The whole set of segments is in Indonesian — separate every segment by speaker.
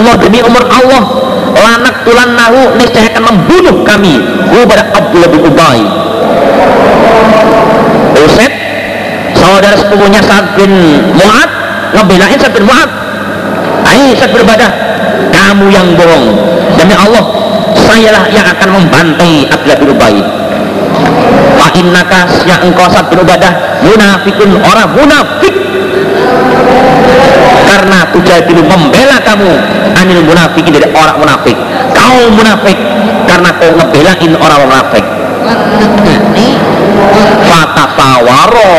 Speaker 1: Allah demi umur Allah. Lanak tulan nahu niscaya akan membunuh kami. Kepada Abdullah bin Ubay. Uset saudara sepupunya Sa'ad bin Mu'ad ngebelain Sa'ad bin Mu'ad. Ayo Sa'ad berbadah kamu yang bohong. Demi Allah sayalah yang akan membantai Abdullah bin Ubay. Fa innaka yang engkau Sa'ad bin Ubadah munafikun orang munafik karena tujadilu membela kamu. Anil munafikin dari orang munafik. Kau munafik karena kau ngebelain orang munafik. Fatasawaro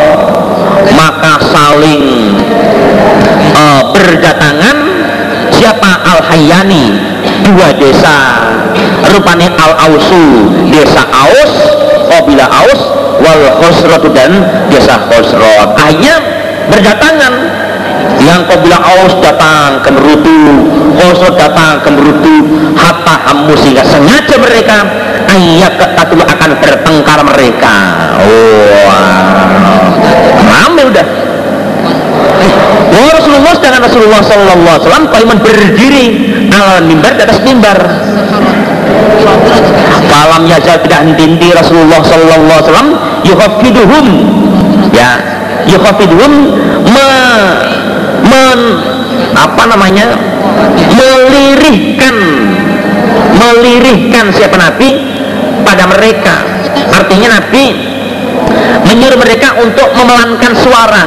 Speaker 1: maka saling uh, berdatangan. Siapa al hayani dua desa. Rupanya al ausu desa aus Qabila aus wal khosrot dan desa khosrot akhirnya berdatangan Qabila aus datang ke Merutu. Khosrot datang ke Merutu. Hatta hamu sehingga sengaja mereka ayat ketatulu akan bertengkar mereka. Oh rame udah. Wah Rasulullah sedangkan Rasulullah Sallallahu Alaihi Wasallam berdiri. Ala mimbar di atas mimbar. Falam yazal tidak henti Rasulullah Sallallahu Alaihi Wasallam yuhafiduhum ya yuhafiduhum me, men, apa namanya? Melirihkan. Melirihkan siapa Nabi? Pada mereka. Artinya Nabi menyuruh mereka untuk memelankan suara.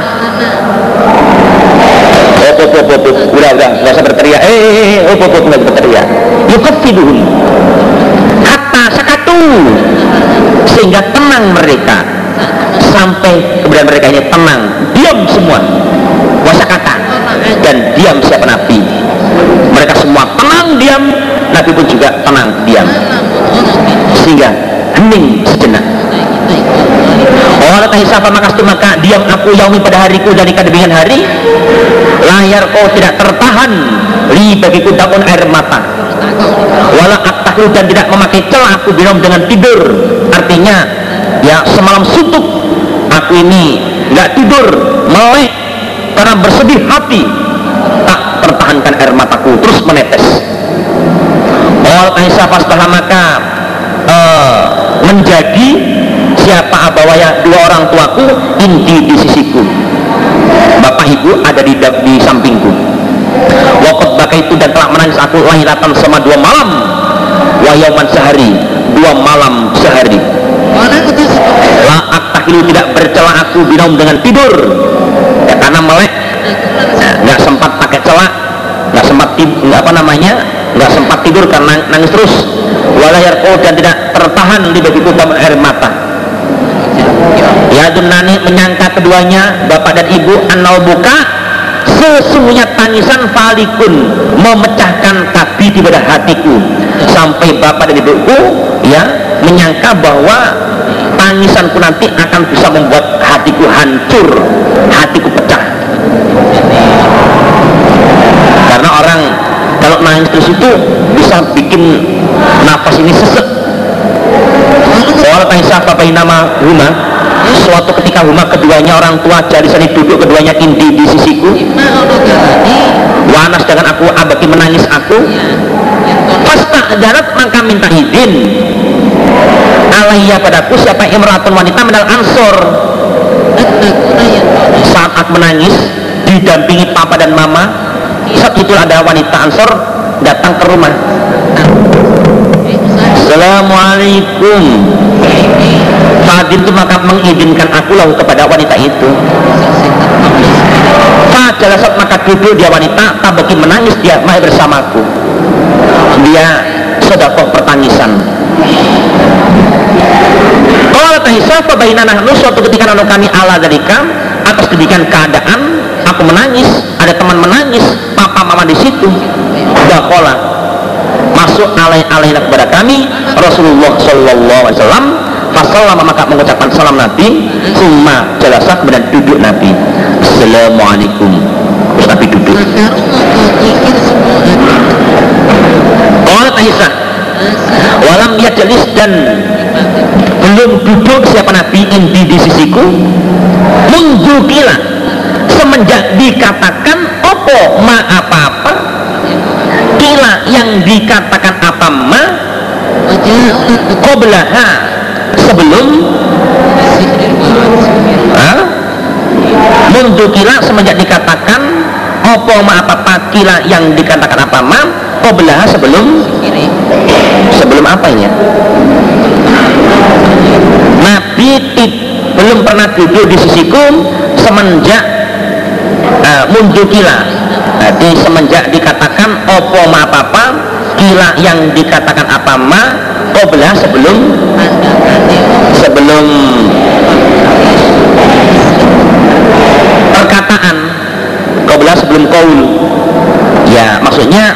Speaker 1: Op op op op udah udah. Nggak usah berteriak. Eh eh eh op op op nggak usah berteriak. Yukafiduhum. Hatta sakatu. Sehingga tenang mereka. Sampai kemudian mereka ini tenang. Diam semua dan diam siapa Nabi. Mereka semua tenang diam. Nabi pun juga tenang diam. Sehingga hening sejenak. Orang siapa maka diam aku yaumi pada hariku dari dengan hari. Layar kau tidak tertahan. Li bagiku takun air mata. Wala aktahu dan tidak memakai celah aku binom dengan tidur. Artinya ya semalam suntuk. Aku ini nggak tidur. Melek karena bersedih hati tak tertahankan air mataku terus menetes. Wal Aisyah pastalah maka uh, menjadi siapa abawaya dua orang tuaku inti di sisiku. Bapak ibu ada di, di sampingku. Waktu baka itu dan telah menangis aku lahiratan sama dua malam. Wayaman sehari dua malam sehari aktahilu tidak bercela aku binom dengan tidur. Ya, karena melek. Ya, nggak sempat pakai celak nggak sempat nggak apa namanya nggak sempat tidur karena nangis terus. Walayar dan tidak tertahan di bagiku air mata. Ya nani menyangka keduanya bapak dan ibu anau buka sesungguhnya tangisan falikun memecahkan tapi di pada hatiku. Sampai bapak dan ibuku ya menyangka bahwa tangisanku nanti akan bisa membuat hatiku hancur hatiku pecah. Karena orang kalau nangis terus itu bisa bikin nafas ini sesek. Orang tangisa apa nama rumah suatu ketika huma keduanya orang tua jari sini duduk keduanya indi di sisiku. Wanas dengan aku abaki menangis aku. Pasta darat maka minta izin. Alaiya padaku siapa imratun wanita menal ansor. Saat aku menangis didampingi papa dan mama. Saat itu ada wanita ansor datang ke rumah. Assalamualaikum itu maka mengizinkan aku lalu kepada wanita itu. Saat maka duduk dia wanita tak bagi menangis dia mai bersamaku. Dia sedekah pertangisan. Kalau tahisah fabaina nahnu suatu ketika nanu kami ala dalika atas demikian keadaan aku menangis ada teman menangis papa mama di situ. Dakola masuk alai-alaina kepada kami Rasulullah Shallallahu Alaihi Wasallam Fasalama maka mengucapkan salam Nabi Summa jalasa kemudian duduk Nabi. Assalamualaikum. Terus Nabi duduk. Qalat Aisyah Walam jalis dan belum duduk siapa Nabi inti di sisiku? Mundzukila semenjak dikatakan opo ma apa-apa dikatakan apa ma? Qoblaha sebelum ha? mundu kila semenjak dikatakan apa ma apa apa kila yang dikatakan apa ma qoblaha sebelum sebelum apa ya Nabi belum pernah duduk di sisiku semenjak uh, mundu kila jadi semenjak dikatakan opo ma apa kila yang dikatakan apa ma sebelum sebelum perkataan qoblah sebelum kaul ya maksudnya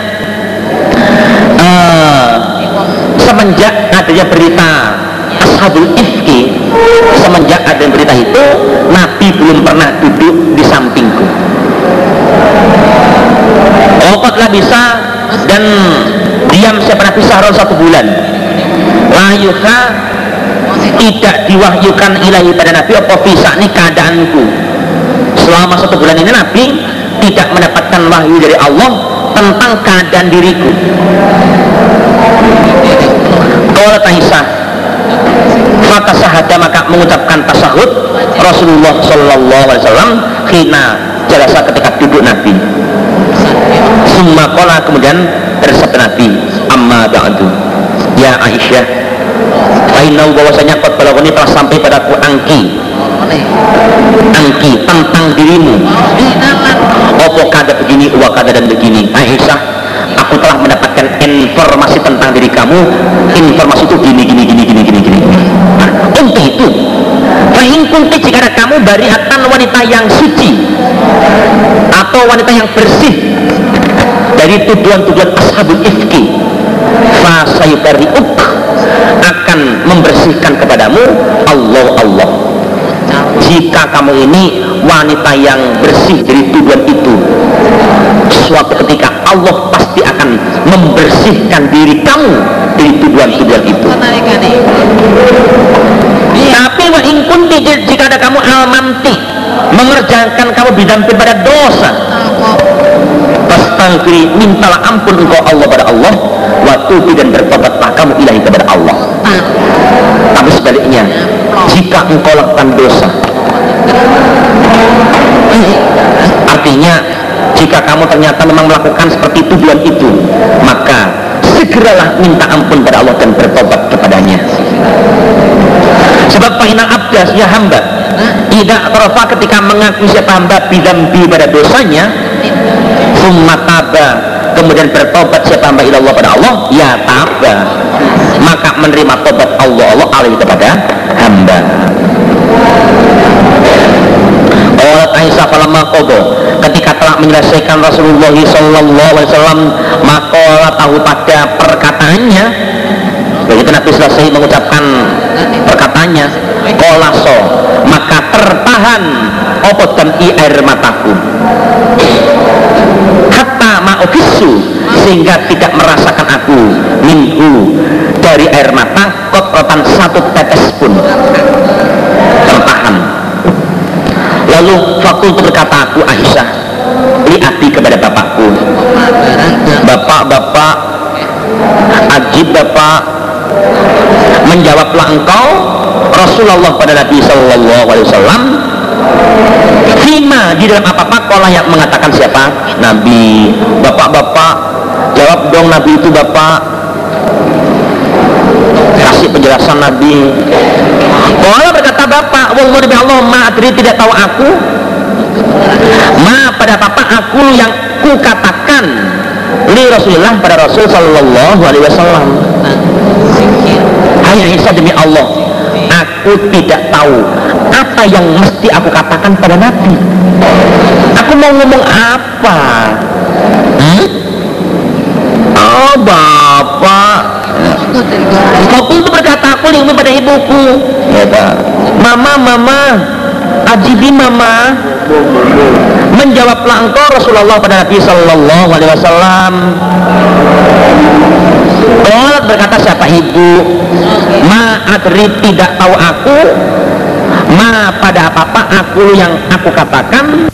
Speaker 1: uh, semenjak adanya berita ashabul ifki semenjak ada berita itu Nabi belum pernah duduk di sampingku. Okotlah bisa? Dan diam siapa Nabi Sahron satu bulan? Layuka tidak diwahyukan ilahi pada Nabi apa bisa ini keadaanku? Selama satu bulan ini Nabi tidak mendapatkan wahyu dari Allah tentang keadaan diriku kalau Aisyah maka sahada maka mengucapkan tasahud Rasulullah Sallallahu Alaihi Wasallam hina jalasa ketika duduk Nabi. Summa kola kemudian bersabda Nabi amma ba'du. Ya Aisyah Ainau bahwasanya kot ini telah sampai padaku angki. Angki tentang dirimu. Opo kada begini uwa kada dan begini. Aisyah aku telah mendapatkan informasi tentang diri kamu informasi itu gini gini gini gini gini gini. Nah, untuk itu Fahim kunti jika kamu barihatan wanita yang suci atau wanita yang bersih dari tujuan-tujuan ashabul ifki fasayukariuk akan membersihkan kepadamu Allah Allah. Jika kamu ini wanita yang bersih dari tujuan itu suatu ketika Allah akan membersihkan diri kamu dari tujuan-tujuan itu. Tapi wa in jika ada kamu almanti mengerjakan kamu bidang pada dosa. Pastangkiri mintalah ampun engkau Allah pada Allah Waktu dan bertobatlah kamu ilahi kepada Allah. Tapi sebaliknya Jika engkau lakukan dosa Artinya jika kamu ternyata memang melakukan seperti tujuan itu maka segeralah minta ampun pada Allah dan bertobat kepadanya. Sebab fahina abdas ya hamba tidak terfa ketika mengaku siapa hamba bidambi pada dosanya. Summa taba kemudian bertobat siapa hamba ilallah pada Allah ya taba. Maka menerima tobat Allah Allah alih kepada hamba. Qalat Aisyah menyelesaikan Rasulullah wasallam maka tahu pada perkataannya. Begitu Nabi selesai mengucapkan perkataannya kolaso maka tertahan opot dan air mataku. Hatta ma'ufisu sehingga tidak merasakan aku minhu dari air mata kotoran satu tetes pun tertahan. Lalu fakultu berkata aku Aisyah liati kepada bapakku. Bapak-bapak ajib bapak menjawablah engkau Rasulullah pada Nabi Sallallahu Alaihi Wasallam Fima di dalam apa-apa kolah yang mengatakan siapa? Nabi Bapak-bapak Jawab dong Nabi itu Bapak. Kasih penjelasan Nabi. Kolah berkata Bapak Wallah demi Allah Ma'adri tidak tahu aku Ma pada papa aku yang ku katakan li Rasulullah pada Rasul Sallallahu Alaihi Wasallam. Ayah Isa demi Allah aku tidak tahu apa yang mesti aku katakan pada Nabi. Aku mau ngomong apa? Hmm? oh bapak. Kau itu berkata aku yang pada ibuku. Ya, mama mama ajibi mama menjawablah engkau Rasulullah pada Nabi Sallallahu Alaihi Wasallam. Allah berkata siapa ibu? Ma adri tidak tahu aku. Ma pada apa-apa aku yang aku katakan